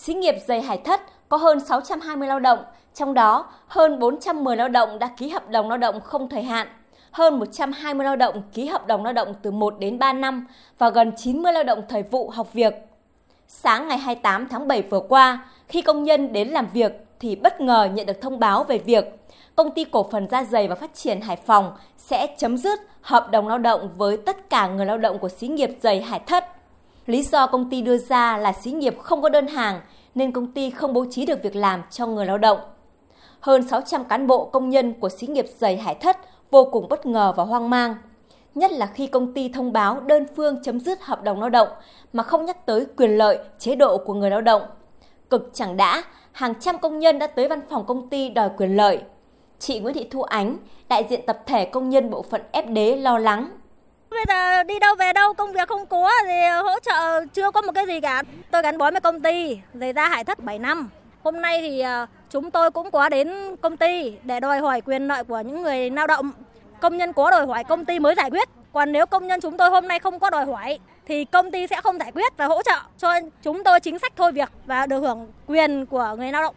Xí nghiệp giày Hải Thất có hơn 620 lao động, trong đó hơn 410 lao động đã ký hợp đồng lao động không thời hạn, hơn 120 lao động ký hợp đồng lao động từ 1 đến 3 năm và gần 90 lao động thời vụ học việc. Sáng ngày 28 tháng 7 vừa qua, khi công nhân đến làm việc thì bất ngờ nhận được thông báo về việc công ty cổ phần da giày và phát triển Hải Phòng sẽ chấm dứt hợp đồng lao động với tất cả người lao động của xí nghiệp giày Hải Thất. Lý do công ty đưa ra là xí nghiệp không có đơn hàng nên công ty không bố trí được việc làm cho người lao động. Hơn 600 cán bộ công nhân của xí nghiệp giày Hải Thất vô cùng bất ngờ và hoang mang. Nhất là khi công ty thông báo đơn phương chấm dứt hợp đồng lao động mà không nhắc tới quyền lợi, chế độ của người lao động. Cực chẳng đã, hàng trăm công nhân đã tới văn phòng công ty đòi quyền lợi. Chị Nguyễn Thị Thu Ánh, đại diện tập thể công nhân bộ phận ép đế lo lắng. Bây giờ đi đâu về đâu, công việc không có thì chưa có một cái gì cả. Tôi gắn bó với công ty, giày ra hải thất 7 năm. Hôm nay thì ờ, chúng tôi cũng có đến công ty để đòi hỏi quyền lợi của những người lao động. Công nhân có đòi hỏi công ty mới giải quyết. Còn nếu công nhân chúng tôi hôm nay không có đòi hỏi thì công ty sẽ không giải quyết và hỗ trợ cho chúng tôi chính sách thôi việc và được hưởng quyền của người lao động.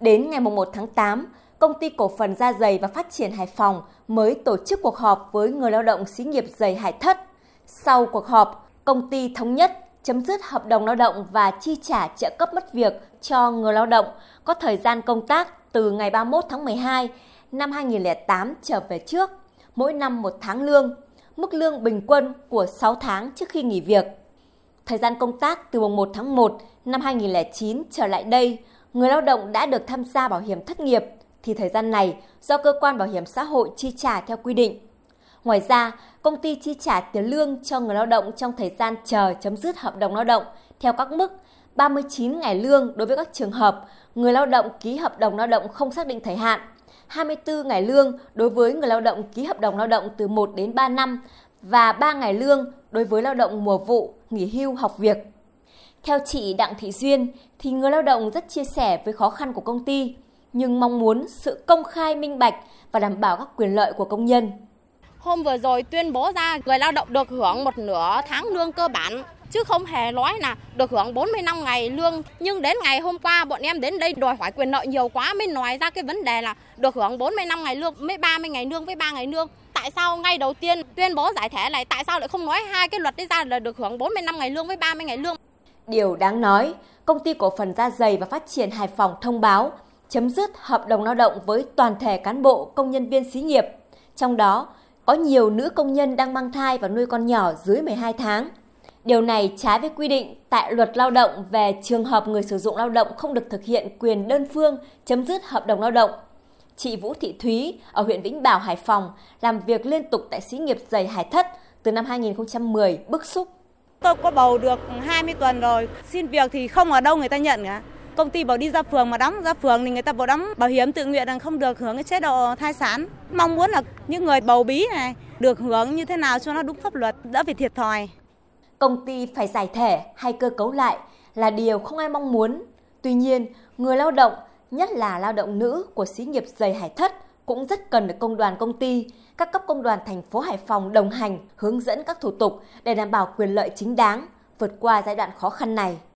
Đến ngày 1 tháng 8, công ty cổ phần da dày và phát triển Hải Phòng mới tổ chức cuộc họp với người lao động xí nghiệp dày Hải Thất. Sau cuộc họp, công ty thống nhất chấm dứt hợp đồng lao động và chi trả trợ cấp mất việc cho người lao động có thời gian công tác từ ngày 31 tháng 12 năm 2008 trở về trước, mỗi năm một tháng lương, mức lương bình quân của 6 tháng trước khi nghỉ việc. Thời gian công tác từ mùng 1 tháng 1 năm 2009 trở lại đây, người lao động đã được tham gia bảo hiểm thất nghiệp thì thời gian này do cơ quan bảo hiểm xã hội chi trả theo quy định. Ngoài ra, công ty chi trả tiền lương cho người lao động trong thời gian chờ chấm dứt hợp đồng lao động theo các mức 39 ngày lương đối với các trường hợp người lao động ký hợp đồng lao động không xác định thời hạn, 24 ngày lương đối với người lao động ký hợp đồng lao động từ 1 đến 3 năm và 3 ngày lương đối với lao động mùa vụ, nghỉ hưu học việc. Theo chị Đặng Thị Duyên thì người lao động rất chia sẻ với khó khăn của công ty nhưng mong muốn sự công khai minh bạch và đảm bảo các quyền lợi của công nhân. Hôm vừa rồi tuyên bố ra người lao động được hưởng một nửa tháng lương cơ bản chứ không hề nói là được hưởng 45 ngày lương. Nhưng đến ngày hôm qua bọn em đến đây đòi hỏi quyền lợi nhiều quá mới nói ra cái vấn đề là được hưởng 45 ngày lương, mới 30 ngày lương với 3 ngày lương. Tại sao ngay đầu tiên tuyên bố giải thể này, tại sao lại không nói hai cái luật đấy ra là được hưởng 45 ngày lương với 30 ngày lương? Điều đáng nói, công ty cổ phần da dày và phát triển Hải Phòng thông báo chấm dứt hợp đồng lao động với toàn thể cán bộ, công nhân viên xí nghiệp. Trong đó, có nhiều nữ công nhân đang mang thai và nuôi con nhỏ dưới 12 tháng. Điều này trái với quy định tại luật lao động về trường hợp người sử dụng lao động không được thực hiện quyền đơn phương chấm dứt hợp đồng lao động. Chị Vũ Thị Thúy ở huyện Vĩnh Bảo, Hải Phòng làm việc liên tục tại xí nghiệp giày Hải Thất từ năm 2010 bức xúc. Tôi có bầu được 20 tuần rồi, xin việc thì không ở đâu người ta nhận cả công ty bảo đi ra phường mà đóng ra phường thì người ta bảo đóng bảo hiểm tự nguyện là không được hưởng cái chế độ thai sản. Mong muốn là những người bầu bí này được hưởng như thế nào cho nó đúng pháp luật đỡ phải thiệt thòi. Công ty phải giải thể hay cơ cấu lại là điều không ai mong muốn. Tuy nhiên người lao động nhất là lao động nữ của xí nghiệp giày hải thất cũng rất cần được công đoàn công ty, các cấp công đoàn thành phố Hải Phòng đồng hành, hướng dẫn các thủ tục để đảm bảo quyền lợi chính đáng, vượt qua giai đoạn khó khăn này.